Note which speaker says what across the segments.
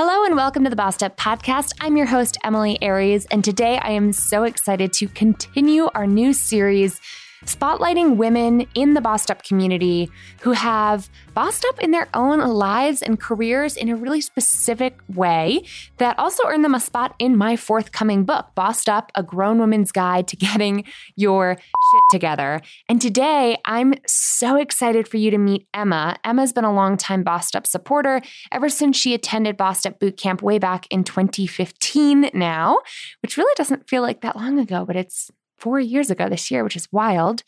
Speaker 1: Hello and welcome to the Bossed Up Podcast. I'm your host, Emilie Aries, and today I am so excited to continue our new series spotlighting women in the bossed up community who have bossed up in their own lives and careers in a really specific way that also earned them a spot in my forthcoming book, Bossed Up A Grown Woman's Guide to Getting Your Shit Together. And today I'm so excited for you to meet Emma. Emma's been a longtime Bossed Up supporter ever since she attended Bossed Up Boot Camp way back in 2015 now, which really doesn't feel like that long ago, but it's four years ago this year, which is wild.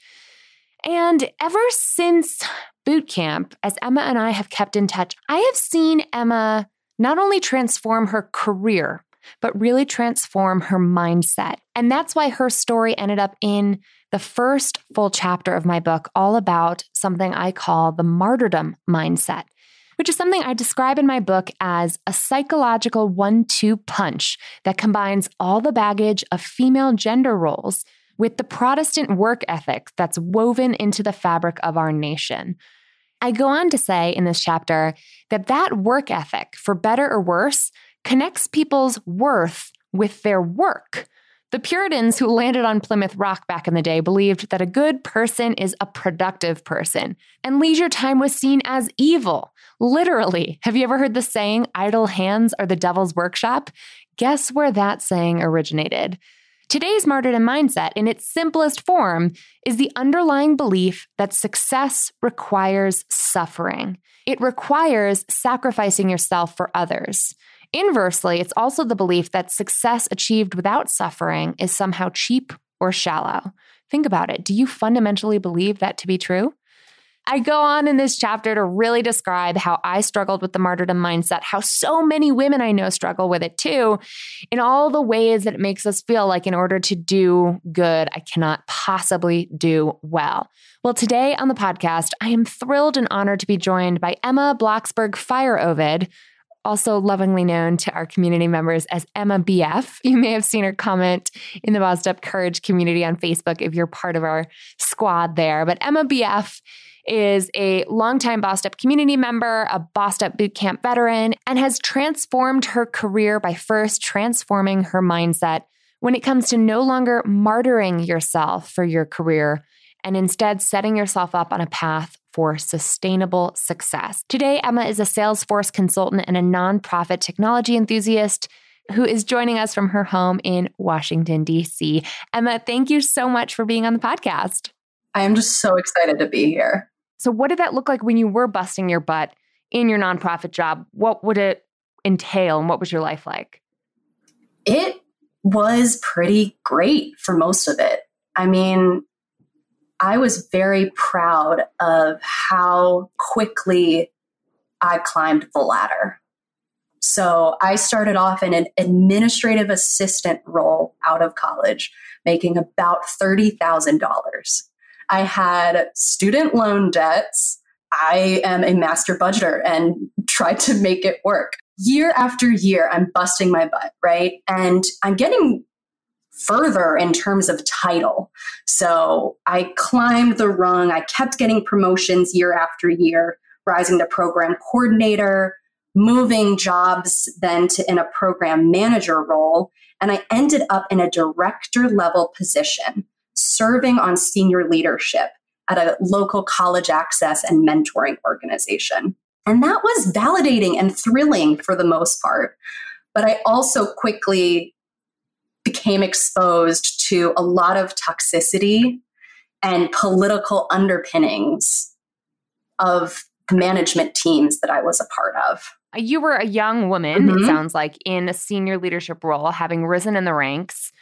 Speaker 1: And ever since boot camp, as Emma and I have kept in touch, I have seen Emma not only transform her career, but really transform her mindset. And that's why her story ended up in the first full chapter of my book, all about something I call the martyrdom mindset, which is something I describe in my book as a psychological one two punch that combines all the baggage of female gender roles with the Protestant work ethic that's woven into the fabric of our nation. I go on to say in this chapter that that work ethic, for better or worse, connects people's worth with their work. The Puritans who landed on Plymouth Rock back in the day believed that a good person is a productive person, and leisure time was seen as evil. Literally. Have you ever heard the saying, idle hands are the devil's workshop? Guess where that saying originated? Today's martyrdom mindset, in its simplest form, is the underlying belief that success requires suffering. It requires sacrificing yourself for others. Inversely, it's also the belief that success achieved without suffering is somehow cheap or shallow. Think about it. Do you fundamentally believe that to be true? I go on in this chapter to really describe how I struggled with the martyrdom mindset, how so many women I know struggle with it too, in all the ways that it makes us feel like in order to do good, I cannot possibly do well. Well, today on the podcast, I am thrilled and honored to be joined by Emma Blocksberg Feierovid, also lovingly known to our community members as Emma BF. You may have seen her comment in the Bossed Up Courage community on Facebook if you're part of our squad there. But Emma BF is a longtime Bossed Up community member, a Bossed Up bootcamp veteran, and has transformed her career by first transforming her mindset when it comes to no longer martyring yourself for your career and instead setting yourself up on a path for sustainable success. Today, Emma is a Salesforce consultant and a nonprofit technology enthusiast who is joining us from her home in Washington, D.C. Emma, thank you so much for being on the podcast.
Speaker 2: I am just so excited to be here.
Speaker 1: So, what did that look like when you were busting your butt in your nonprofit job? What would it entail and what was your life like?
Speaker 2: It was pretty great for most of it. I mean, I was very proud of how quickly I climbed the ladder. So I started off in an administrative assistant role out of college, making about $30,000. I had student loan debts. I am a master budgeter and tried to make it work. Year after year, I'm busting my butt, right? And I'm getting further in terms of title. So I climbed the rung. I kept getting promotions year after year, rising to program coordinator, moving jobs then to in a program manager role. And I ended up in a director level position serving on senior leadership at a local college access and mentoring organization. And that was validating and thrilling for the most part. But I also quickly became exposed to a lot of toxicity and political underpinnings of the management teams that I was a part of.
Speaker 1: You were a young woman, mm-hmm. it sounds like, in a senior leadership role, having risen in the ranks.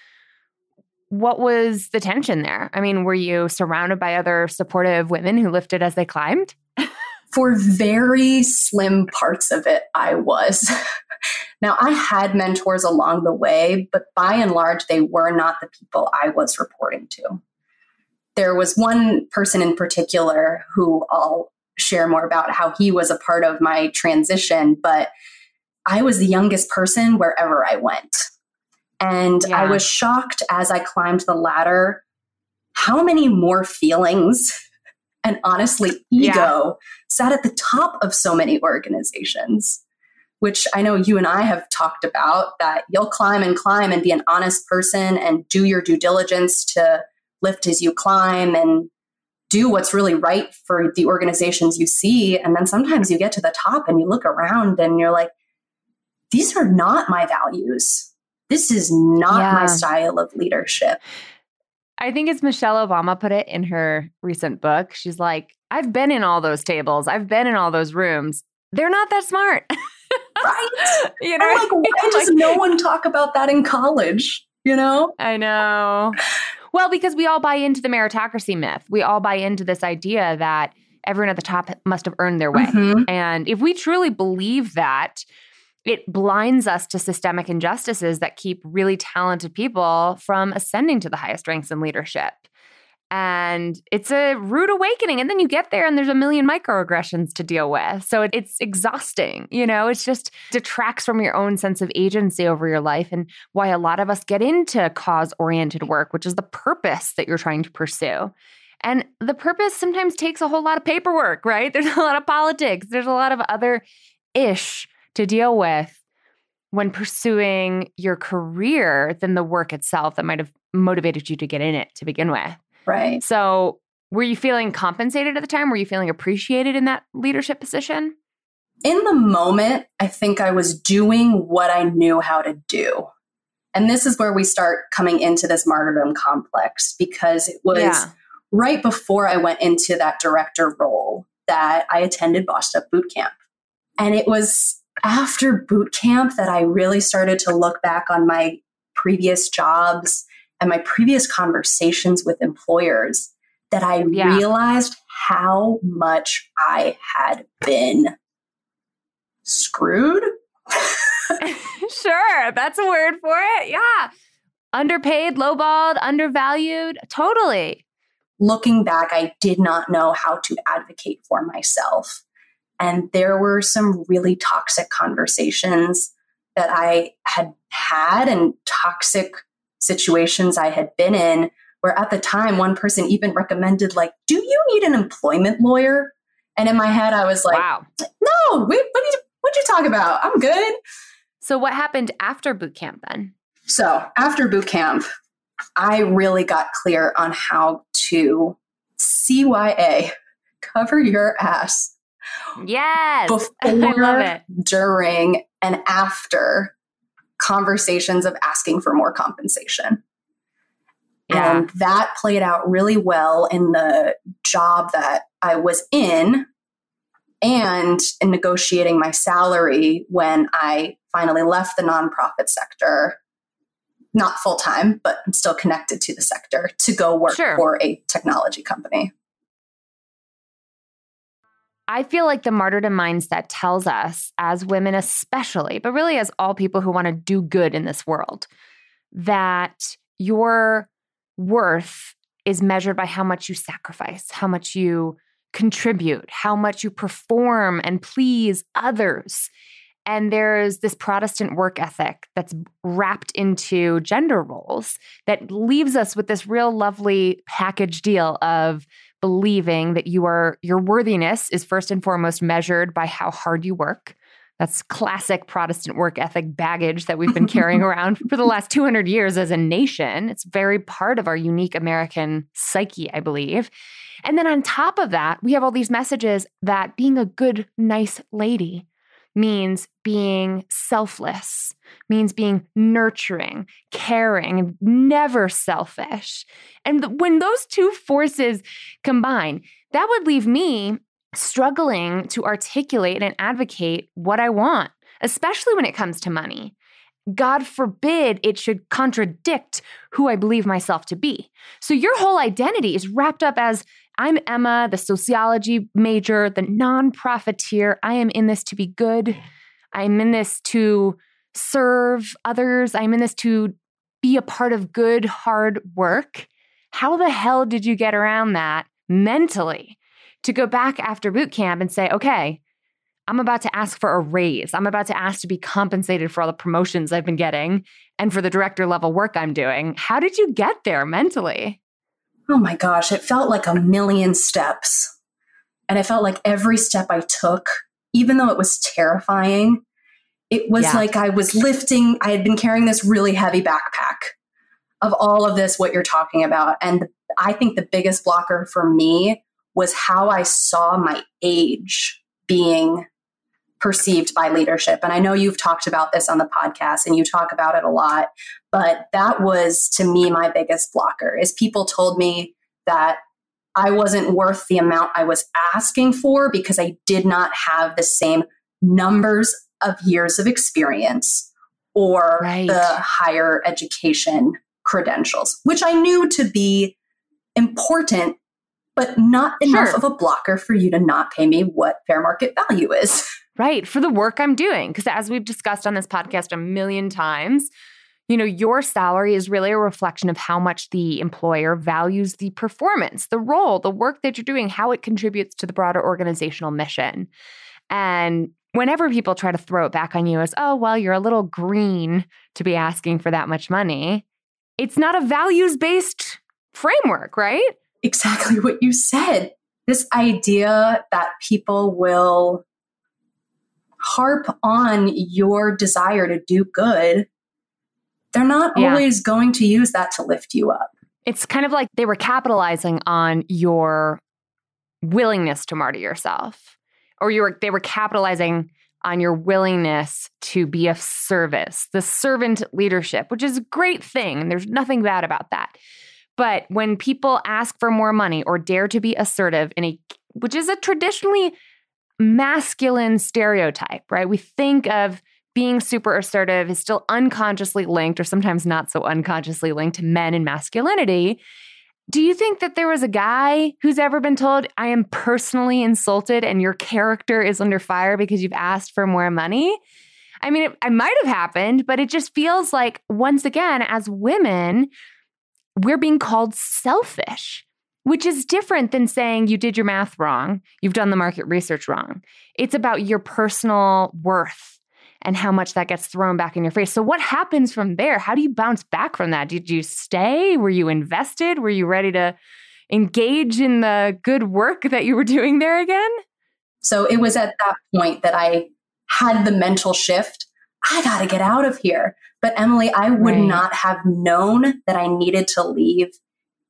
Speaker 1: What was the tension there? I mean, were you surrounded by other supportive women who lifted as they climbed?
Speaker 2: For very slim parts of it, I was. now, I had mentors along the way, but by and large, they were not the people I was reporting to. There was one person in particular who I'll share more about how he was a part of my transition, but I was the youngest person wherever I went. And yeah. I was shocked as I climbed the ladder how many more feelings and honestly ego yeah. sat at the top of so many organizations which I know you and I have talked about that you'll climb and climb and be an honest person and do your due diligence to lift as you climb and do what's really right for the organizations you see. And then sometimes you get to the top and you look around and you're like, these are not my values. This is not yeah. my style of leadership.
Speaker 1: I think it's Michelle Obama put it in her recent book. She's like, I've been in all those tables, I've been in all those rooms. They're not that smart.
Speaker 2: right. You know, I'm like, why does no one talk about that in college? You know?
Speaker 1: I know. Well, because we all buy into the meritocracy myth. We all buy into this idea that everyone at the top must have earned their way. Mm-hmm. And if we truly believe that, it blinds us to systemic injustices that keep really talented people from ascending to the highest ranks in leadership. And it's a rude awakening. And then you get there and there's a million microaggressions to deal with. So it, it's exhausting. You know, it's just detracts from your own sense of agency over your life and why a lot of us get into cause oriented work, which is the purpose that you're trying to pursue. And the purpose sometimes takes a whole lot of paperwork, right? There's a lot of politics, there's a lot of other ish to deal with when pursuing your career than the work itself that might have motivated you to get in it to begin with.
Speaker 2: Right.
Speaker 1: So, were you feeling compensated at the time? Were you feeling appreciated in that leadership position?
Speaker 2: In the moment, I think I was doing what I knew how to do. And this is where we start coming into this martyrdom complex because it was yeah. right before I went into that director role that I attended Bossed Up Boot Camp. And it was after boot camp that I really started to look back on my previous jobs and my previous conversations with employers that I yeah. realized how much I had been screwed.
Speaker 1: sure, that's a word for it. Yeah. Underpaid, lowballed, undervalued. Totally.
Speaker 2: Looking back, I did not know how to advocate for myself. And there were some really toxic conversations that I had had and toxic situations I had been in where at the time one person even recommended like do you need an employment lawyer? And in my head I was like wow. no wait, what did you what you talk about? I'm good.
Speaker 1: So what happened after boot camp then?
Speaker 2: So after boot camp I really got clear on how to CYA cover your ass
Speaker 1: yes
Speaker 2: before I love it during and after conversations of asking for more compensation. Yeah. And that played out really well in the job that I was in and in negotiating my salary when I finally left the nonprofit sector, not full time, but I'm still connected to the sector to go work sure. for a technology company.
Speaker 1: I feel like the martyrdom mindset tells us, as women especially, but really as all people who want to do good in this world, that your worth is measured by how much you sacrifice, how much you contribute, how much you perform and please others. And there's this Protestant work ethic that's wrapped into gender roles that leaves us with this real lovely package deal of believing that you are your worthiness is first and foremost measured by how hard you work. That's classic Protestant work ethic baggage that we've been carrying around for the last 200 years as a nation. It's very part of our unique American psyche, I believe. And then on top of that, we have all these messages that being a good, nice lady means being selfless, means being nurturing, caring, never selfish. And when those two forces combine, that would leave me struggling to articulate and advocate what I want, especially when it comes to money. God forbid it should contradict who I believe myself to be. So your whole identity is wrapped up as I'm Emma, the sociology major, the non profiteer. I am in this to be good. I'm in this to serve others. I'm in this to be a part of good, hard work. How the hell did you get around that mentally to go back after boot camp and say, okay, I'm about to ask for a raise. I'm about to ask to be compensated for all the promotions I've been getting and for the director level work I'm doing. How did you get there mentally?
Speaker 2: Oh my gosh, it felt like a million steps. And it felt like every step I took, even though it was terrifying, it was yeah. like I was lifting, I had been carrying this really heavy backpack of all of this, what you're talking about. And I think the biggest blocker for me was how I saw my age being perceived by leadership. And I know you've talked about this on the podcast and you talk about it a lot, but that was to me my biggest blocker is people told me that I wasn't worth the amount I was asking for because I did not have the same numbers of years of experience or right. the higher education credentials, which I knew to be important, but not enough sure. of a blocker for you to not pay me what fair market value is.
Speaker 1: Right. For the work I'm doing. Because as we've discussed on this podcast a million times, you know, your salary is really a reflection of how much the employer values the performance, the role, the work that you're doing, how it contributes to the broader organizational mission. And whenever people try to throw it back on you as, oh, well, you're a little green to be asking for that much money, it's not a values based framework, right?
Speaker 2: Exactly what you said. This idea that people will harp on your desire to do good, they're not yeah. always going to use that to lift you up.
Speaker 1: It's kind of like they were capitalizing on your willingness to martyr yourself, or you were they were capitalizing on your willingness to be of service, the servant leadership, which is a great thing. And there's nothing bad about that. But when people ask for more money or dare to be assertive in a which is a traditionally masculine stereotype, right? We think of being super assertive is still unconsciously linked, or sometimes not so unconsciously linked to men and masculinity. Do you think that there was a guy who's ever been told, I am personally insulted and your character is under fire because you've asked for more money? I mean, it, it might have happened, but it just feels like, once again, as women, we're being called selfish which is different than saying you did your math wrong, you've done the market research wrong. It's about your personal worth and how much that gets thrown back in your face. So, what happens from there? How do you bounce back from that? Did you stay? Were you invested? Were you ready to engage in the good work that you were doing there again?
Speaker 2: So, it was at that point that I had the mental shift I got to get out of here. But, Emilie, I would right. not have known that I needed to leave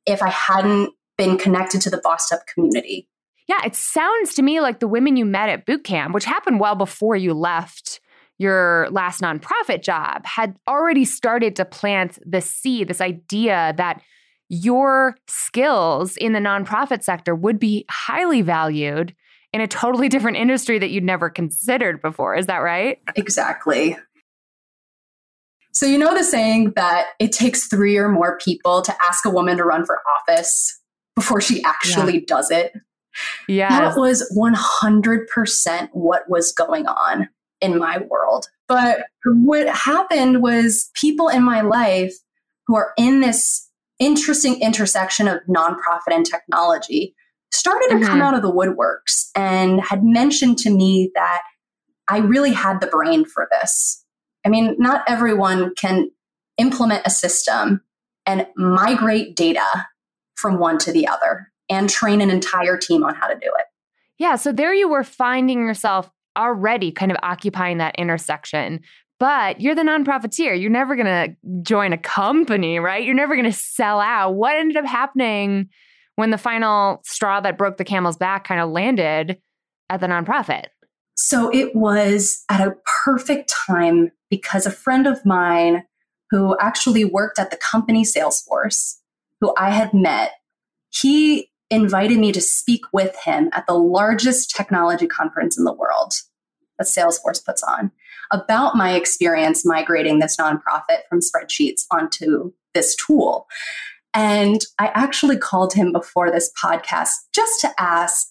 Speaker 2: if I hadn't been connected to the Bossed Up community.
Speaker 1: Yeah, it sounds to me like the women you met at boot camp, which happened well before you left your last nonprofit job, had already started to plant the seed, this idea that your skills in the nonprofit sector would be highly valued in a totally different industry that you'd never considered before. Is that right?
Speaker 2: Exactly. So, you know the saying that it takes three or more people to ask a woman to run for office? Before she actually yeah. does it.
Speaker 1: Yeah.
Speaker 2: That was 100% what was going on in my world. But what happened was people in my life who are in this interesting intersection of nonprofit and technology started to mm-hmm. come out of the woodworks and had mentioned to me that I really had the brain for this. I mean, not everyone can implement a system and migrate data from one to the other and train an entire team on how to do it.
Speaker 1: Yeah. So there you were finding yourself already kind of occupying that intersection. But you're the non-profiteer. You're never going to join a company, right? You're never going to sell out. What ended up happening when the final straw that broke the camel's back kind of landed at the nonprofit?
Speaker 2: So it was at a perfect time because a friend of mine who actually worked at the company Salesforce who I had met, he invited me to speak with him at the largest technology conference in the world that Salesforce puts on about my experience migrating this nonprofit from spreadsheets onto this tool. And I actually called him before this podcast just to ask,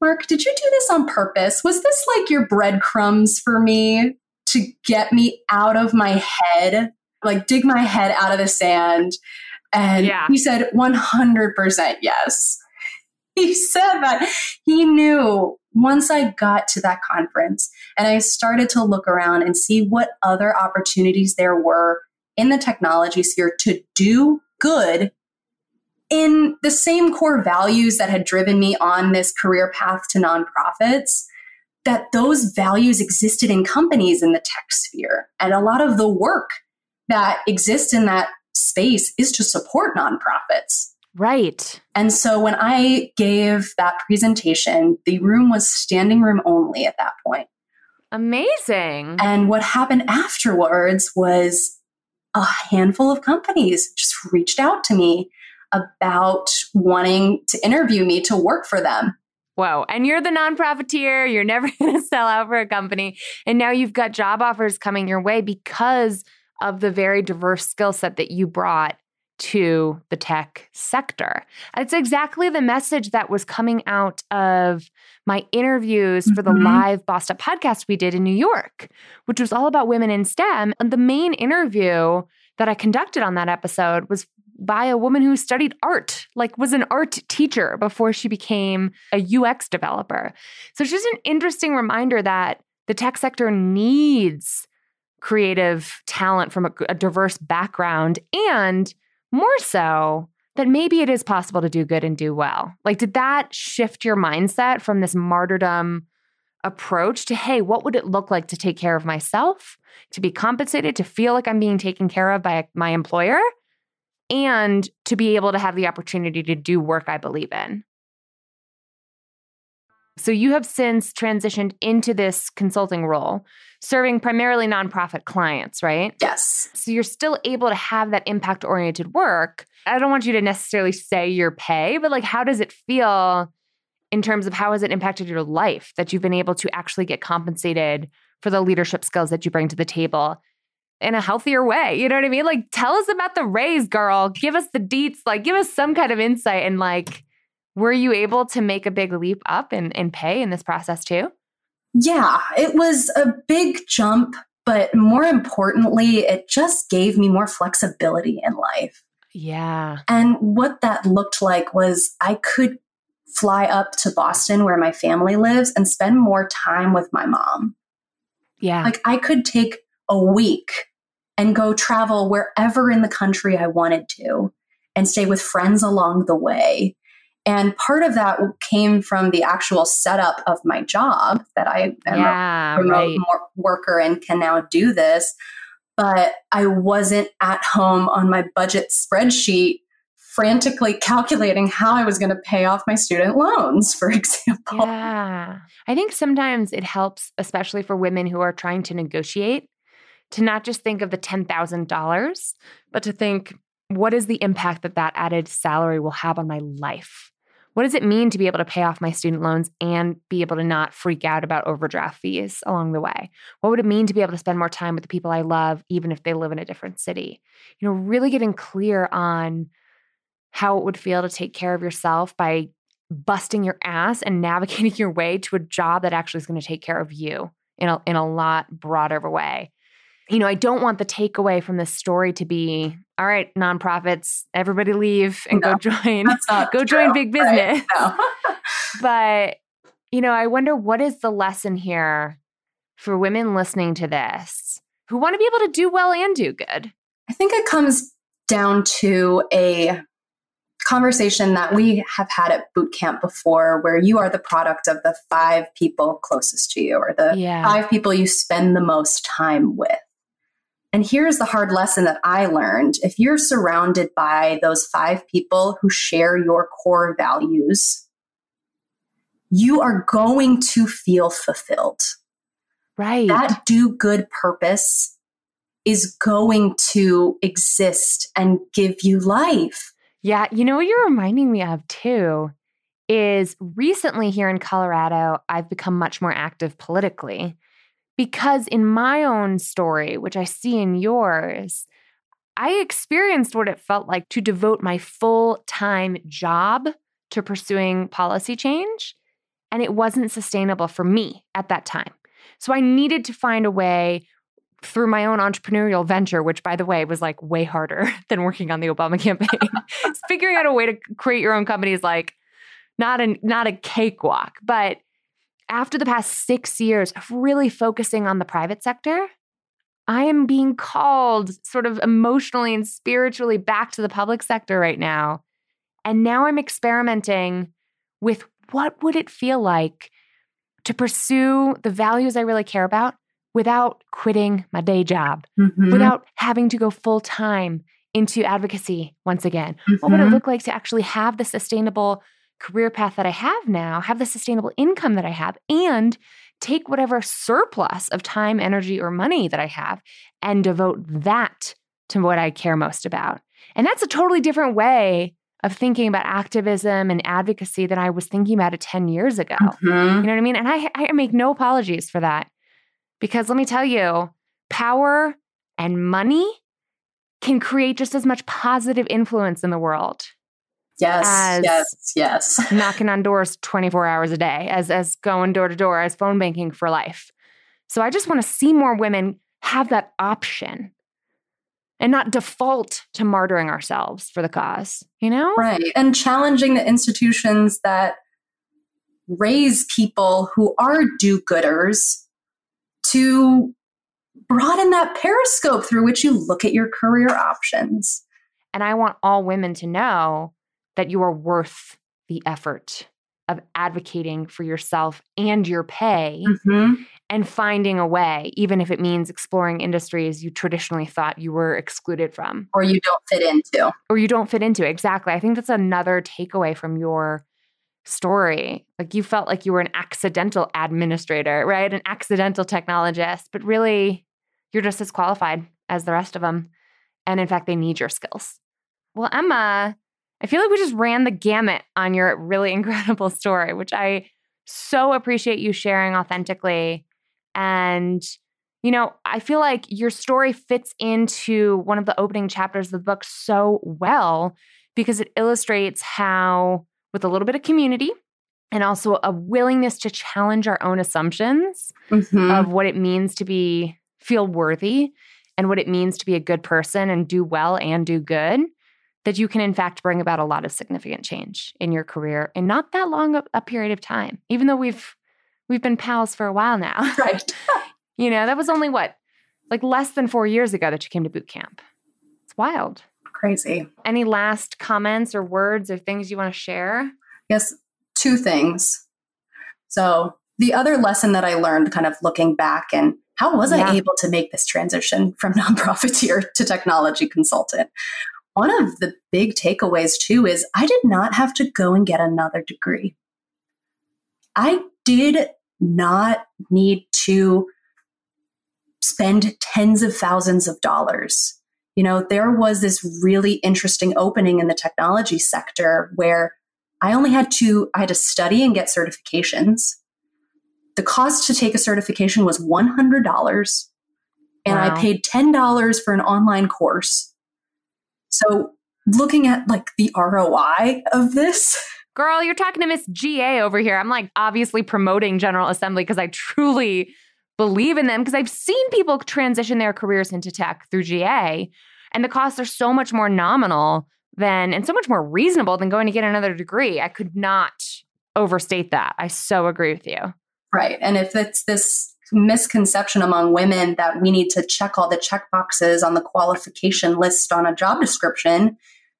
Speaker 2: Mark, did you do this on purpose? Was this like your breadcrumbs for me to get me out of my head, like dig my head out of the sand? And yeah. he said 100% yes. He said that he knew once I got to that conference and I started to look around and see what other opportunities there were in the technology sphere to do good in the same core values that had driven me on this career path to nonprofits, that those values existed in companies in the tech sphere. And a lot of the work that exists in that space is to support nonprofits.
Speaker 1: Right.
Speaker 2: And so when I gave that presentation, the room was standing room only at that point.
Speaker 1: Amazing.
Speaker 2: And what happened afterwards was a handful of companies just reached out to me about wanting to interview me to work for them.
Speaker 1: Whoa. And you're the nonprofiteer. You're never going to sell out for a company. And now you've got job offers coming your way because of the very diverse skill set that you brought to the tech sector. It's exactly the message that was coming out of my interviews mm-hmm. for the mm-hmm. live Bossed Up podcast we did in New York, which was all about women in STEM. And the main interview that I conducted on that episode was by a woman who studied art, like was an art teacher before she became a UX developer. So it's just an interesting reminder that the tech sector needs creative talent from a, a diverse background and more so that maybe it is possible to do good and do well. Like, did that shift your mindset from this martyrdom approach to, hey, what would it look like to take care of myself, to be compensated, to feel like I'm being taken care of by my employer? and to be able to have the opportunity to do work I believe in. So you have since transitioned into this consulting role, serving primarily nonprofit clients, right?
Speaker 2: Yes.
Speaker 1: So you're still able to have that impact oriented work. I don't want you to necessarily say your pay, but like how does it feel in terms of how has it impacted your life that you've been able to actually get compensated for the leadership skills that you bring to the table in a healthier way. You know what I mean? Like, tell us about the raise, girl. Give us the deets. Like, give us some kind of insight. And like, were you able to make a big leap up in, in pay in this process too?
Speaker 2: Yeah, it was a big jump, but more importantly, it just gave me more flexibility in life.
Speaker 1: Yeah.
Speaker 2: And what that looked like was I could fly up to Boston where my family lives and spend more time with my mom.
Speaker 1: Yeah.
Speaker 2: Like I could take a week and go travel wherever in the country I wanted to and stay with friends along the way. And part of that came from the actual setup of my job that I am yeah, a remote right. worker and can now do this. But I wasn't at home on my budget spreadsheet frantically calculating how I was going to pay off my student loans, for example.
Speaker 1: Yeah. I think sometimes it helps, especially for women who are trying to negotiate, to not just think of the $10,000, but to think, what is the impact that that added salary will have on my life? What does it mean to be able to pay off my student loans and be able to not freak out about overdraft fees along the way? What would it mean to be able to spend more time with the people I love, even if they live in a different city? You know, really getting clear on how it would feel to take care of yourself by busting your ass and navigating your way to a job that actually is going to take care of you in a, in a lot broader of a way you know, I don't want the takeaway from this story to be, all right, nonprofits, everybody leave and no, go join, go true. join big business. Right? No. but, you know, I wonder what is the lesson here for women listening to this who want to be able to do well and do good?
Speaker 2: I think it comes down to a conversation that we have had at boot camp before where you are the product of the five people closest to you or the yeah. five people you spend the most time with. And here's the hard lesson that I learned. If you're surrounded by those five people who share your core values, you are going to feel fulfilled.
Speaker 1: Right.
Speaker 2: That do good purpose is going to exist and give you life.
Speaker 1: Yeah. You know what you're reminding me of too is recently here in Colorado, I've become much more active politically because in my own story, which I see in yours, I experienced what it felt like to devote my full time job to pursuing policy change. And it wasn't sustainable for me at that time. So I needed to find a way through my own entrepreneurial venture, which by the way was like way harder than working on the Obama campaign. figuring out a way to create your own company is like not a not a cakewalk. But after the past six years of really focusing on the private sector, I am being called sort of emotionally and spiritually back to the public sector right now. And now I'm experimenting with what would it feel like to pursue the values I really care about without quitting my day job, mm-hmm. without having to go full time into advocacy once again? Mm-hmm. What would it mm-hmm. look like to actually have the sustainable career path that I have now, have the sustainable income that I have, and take whatever surplus of time, energy, or money that I have and devote that to what I care most about? And that's a totally different way of thinking about activism and advocacy than I was thinking about it 10 years ago. Mm-hmm. You know what I mean? And I, I make no apologies for that. Because let me tell you, power and money can create just as much positive influence in the world.
Speaker 2: Yes, yes, yes.
Speaker 1: knocking on doors 24 hours a day, as as going door to door, as phone banking for life. So I just want to see more women have that option and not default to martyring ourselves for the cause, you know?
Speaker 2: Right. And challenging the institutions that raise people who are do gooders to broaden that periscope through which you look at your career options.
Speaker 1: And I want all women to know that you are worth the effort of advocating for yourself and your pay mm-hmm. and finding a way, even if it means exploring industries you traditionally thought you were excluded from.
Speaker 2: Or you don't fit into.
Speaker 1: Or you don't fit into. Exactly. I think that's another takeaway from your story. Like you felt like you were an accidental administrator, right? An accidental technologist, but really you're just as qualified as the rest of them. And in fact, they need your skills. Well, Emma, I feel like we just ran the gamut on your really incredible story, which I so appreciate you sharing authentically. And, you know, I feel like your story fits into one of the opening chapters of the book so well because it illustrates how with a little bit of community and also a willingness to challenge our own assumptions mm-hmm. of what it means to be feel worthy and what it means to be a good person and do well and do good that you can in fact bring about a lot of significant change in your career in not that long a, a period of time even though we've we've been pals for a while now
Speaker 2: right
Speaker 1: you know that was only what like less than 4 years ago that you came to boot camp it's wild
Speaker 2: crazy.
Speaker 1: Any last comments or words or things you want to share?
Speaker 2: Yes, two things. So, the other lesson that I learned kind of looking back and how was yeah. I able to make this transition from nonprofiteer to technology consultant? One of the big takeaways, too, is I did not have to go and get another degree. I did not need to spend tens of thousands of dollars you know, there was this really interesting opening in the technology sector where I only had to I had to study and get certifications. The cost to take a certification was $100 and wow. I paid $10 for an online course. So, looking at like the ROI of this,
Speaker 1: Girl, you're talking to Miss GA over here. I'm like obviously promoting General Assembly because I truly believe in them because I've seen people transition their careers into tech through GA and the costs are so much more nominal than and so much more reasonable than going to get another degree. I could not overstate that. I so agree with you.
Speaker 2: Right. And if it's this misconception among women that we need to check all the check boxes on the qualification list on a job description,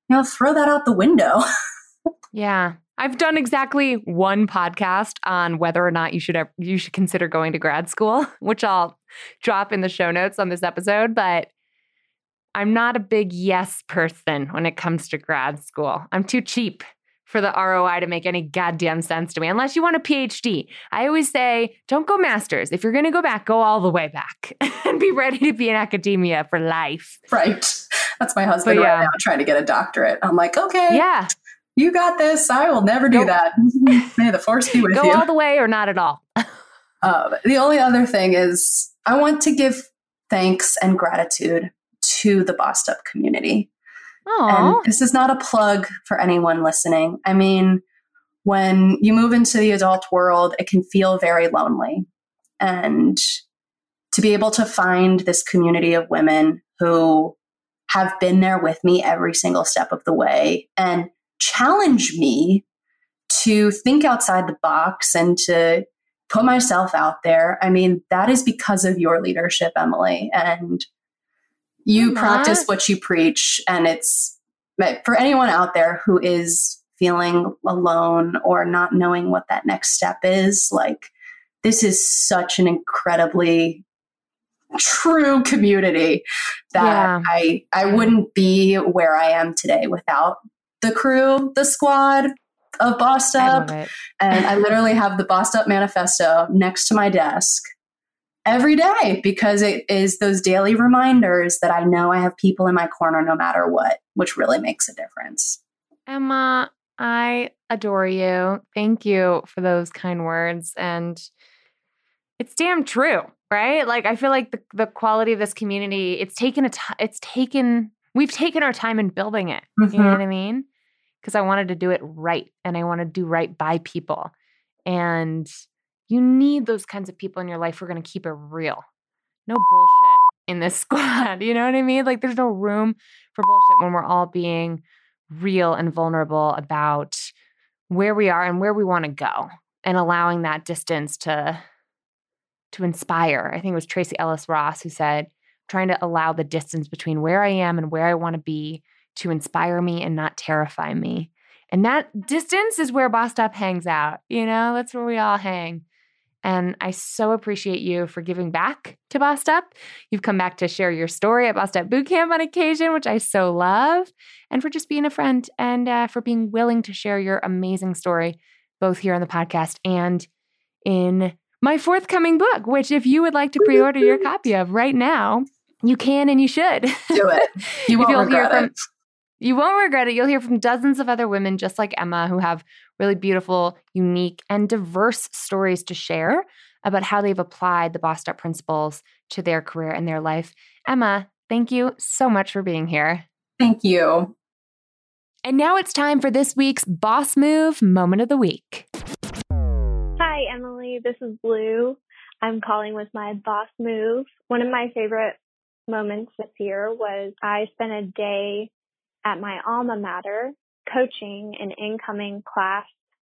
Speaker 2: you know, throw that out the window.
Speaker 1: yeah. I've done exactly one podcast on whether or not you should have, you should consider going to grad school, which I'll drop in the show notes on this episode. But I'm not a big yes person when it comes to grad school. I'm too cheap for the ROI to make any goddamn sense to me, unless you want a PhD. I always say, don't go masters. If you're going to go back, go all the way back and be ready to be in academia for life.
Speaker 2: Right. That's my husband yeah. right now trying to get a doctorate. I'm like, okay.
Speaker 1: Yeah.
Speaker 2: You got this. I will never do that. May the force be with
Speaker 1: Go
Speaker 2: you.
Speaker 1: Go all the way or not at all.
Speaker 2: Uh, the only other thing is, I want to give thanks and gratitude to the Bossed Up community. And this is not a plug for anyone listening. I mean, when you move into the adult world, it can feel very lonely. And to be able to find this community of women who have been there with me every single step of the way and challenge me to think outside the box and to put myself out there. I mean, that is because of your leadership, Emilie. And you
Speaker 1: Emma.
Speaker 2: practice what you preach. And it's for anyone out there who is feeling alone or not knowing what that next step is, like, this is such an incredibly true community that
Speaker 1: Yeah.
Speaker 2: I I wouldn't be where I am today without the crew, the squad of Bossed
Speaker 1: I
Speaker 2: Up.
Speaker 1: it.
Speaker 2: And I literally have the Bossed Up manifesto next to my desk every day because it is those daily reminders that I know I have people in my corner no matter what, which really makes a difference.
Speaker 1: Emma, I adore you. Thank you for those kind words. And it's damn true, right? Like I feel like the, the quality of this community, it's taken a time, it's taken, we've taken our time in building it. You know
Speaker 2: Mhm.
Speaker 1: what I mean? Because I wanted to do it right and I want to do right by people. And you need those kinds of people in your life who are going to keep it real. No bullshit in this squad. You know what I mean? Like there's no room for bullshit when we're all being real and vulnerable about where we are and where we want to go and allowing that distance to to inspire. I think it was Tracee Ellis Ross who said trying to allow the distance between where I am and where I want to be to inspire me and not terrify me. And that distance is where Bossed Up hangs out. You know, that's where we all hang. And I so appreciate you for giving back to Bossed Up. You've come back to share your story at Bossed Up Boot Camp on occasion, which I so love, and for just being a friend and uh, for being willing to share your amazing story, both here on the podcast and in my forthcoming book, which if you would like to pre order your copy of right now, you can and you should.
Speaker 2: Do it. You won't
Speaker 1: you'll hear
Speaker 2: regret
Speaker 1: from-
Speaker 2: it.
Speaker 1: You won't regret it. You'll hear from dozens of other women just like Emma who have really beautiful, unique, and diverse stories to share about how they've applied the Bossed Up principles to their career and their life. Emma, thank you so much for being here.
Speaker 2: Thank you.
Speaker 1: And now it's time for this week's Boss Move Moment of the Week.
Speaker 3: Hi, Emilie. This is Blue. I'm calling with my boss move. One of my favorite moments this year was I spent a day at my alma mater coaching an incoming class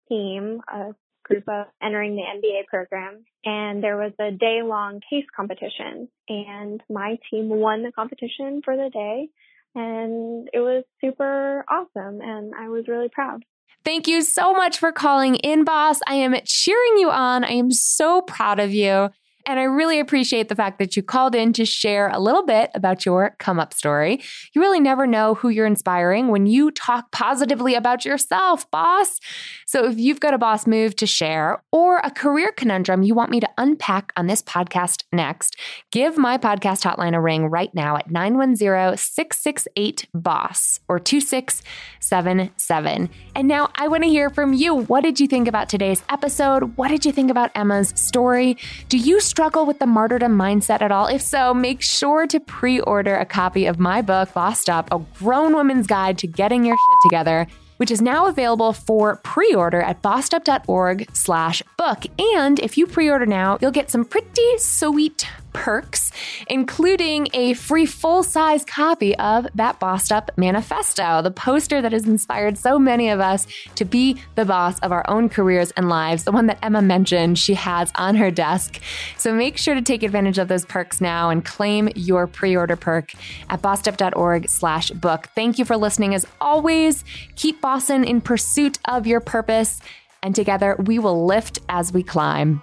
Speaker 3: team, a group of entering the MBA program. And there was a day long case competition and my team won the competition for the day. And it was super awesome and I was really proud.
Speaker 1: Thank you so much for calling in, boss. I am cheering you on. I am so proud of you. And I really appreciate the fact that you called in to share a little bit about your come up story. You really never know who you're inspiring when you talk positively about yourself, boss. So if you've got a boss move to share or a career conundrum you want me to unpack on this podcast next, give my podcast hotline a ring right now at 910 668 BOSS or 2677. And now I want to hear from you. What did you think about today's episode? What did you think about Emma's story? Do you struggle with the martyrdom mindset at all? If so, make sure to pre order a copy of my book, Bossed Up, a grown woman's guide to getting your shit together which is now available for pre-order at bossedup.org slash book. And if you pre-order now, you'll get some pretty sweet perks, including a free full-size copy of that Bossed Up Manifesto, the poster that has inspired so many of us to be the boss of our own careers and lives, the one that Emma mentioned she has on her desk. So make sure to take advantage of those perks now and claim your pre-order perk at bossedup.org slash book. Thank you for listening as always. Keep bossing in pursuit of your purpose, and together we will lift as we climb.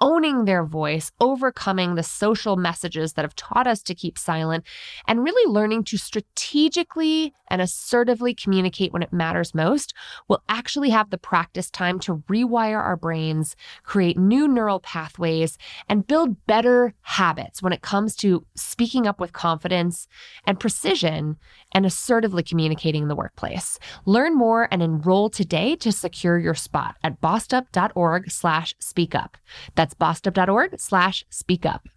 Speaker 1: owning their voice, overcoming the social messages that have taught us to keep silent, and really learning to strategically and assertively communicate when it matters most, we'll actually have the practice time to rewire our brains, create new neural pathways, and build better habits when it comes to speaking up with confidence and precision and assertively communicating in the workplace. Learn more and enroll today to secure your spot at bossedup.org slash speak up. That's bossedup.org slash speak up.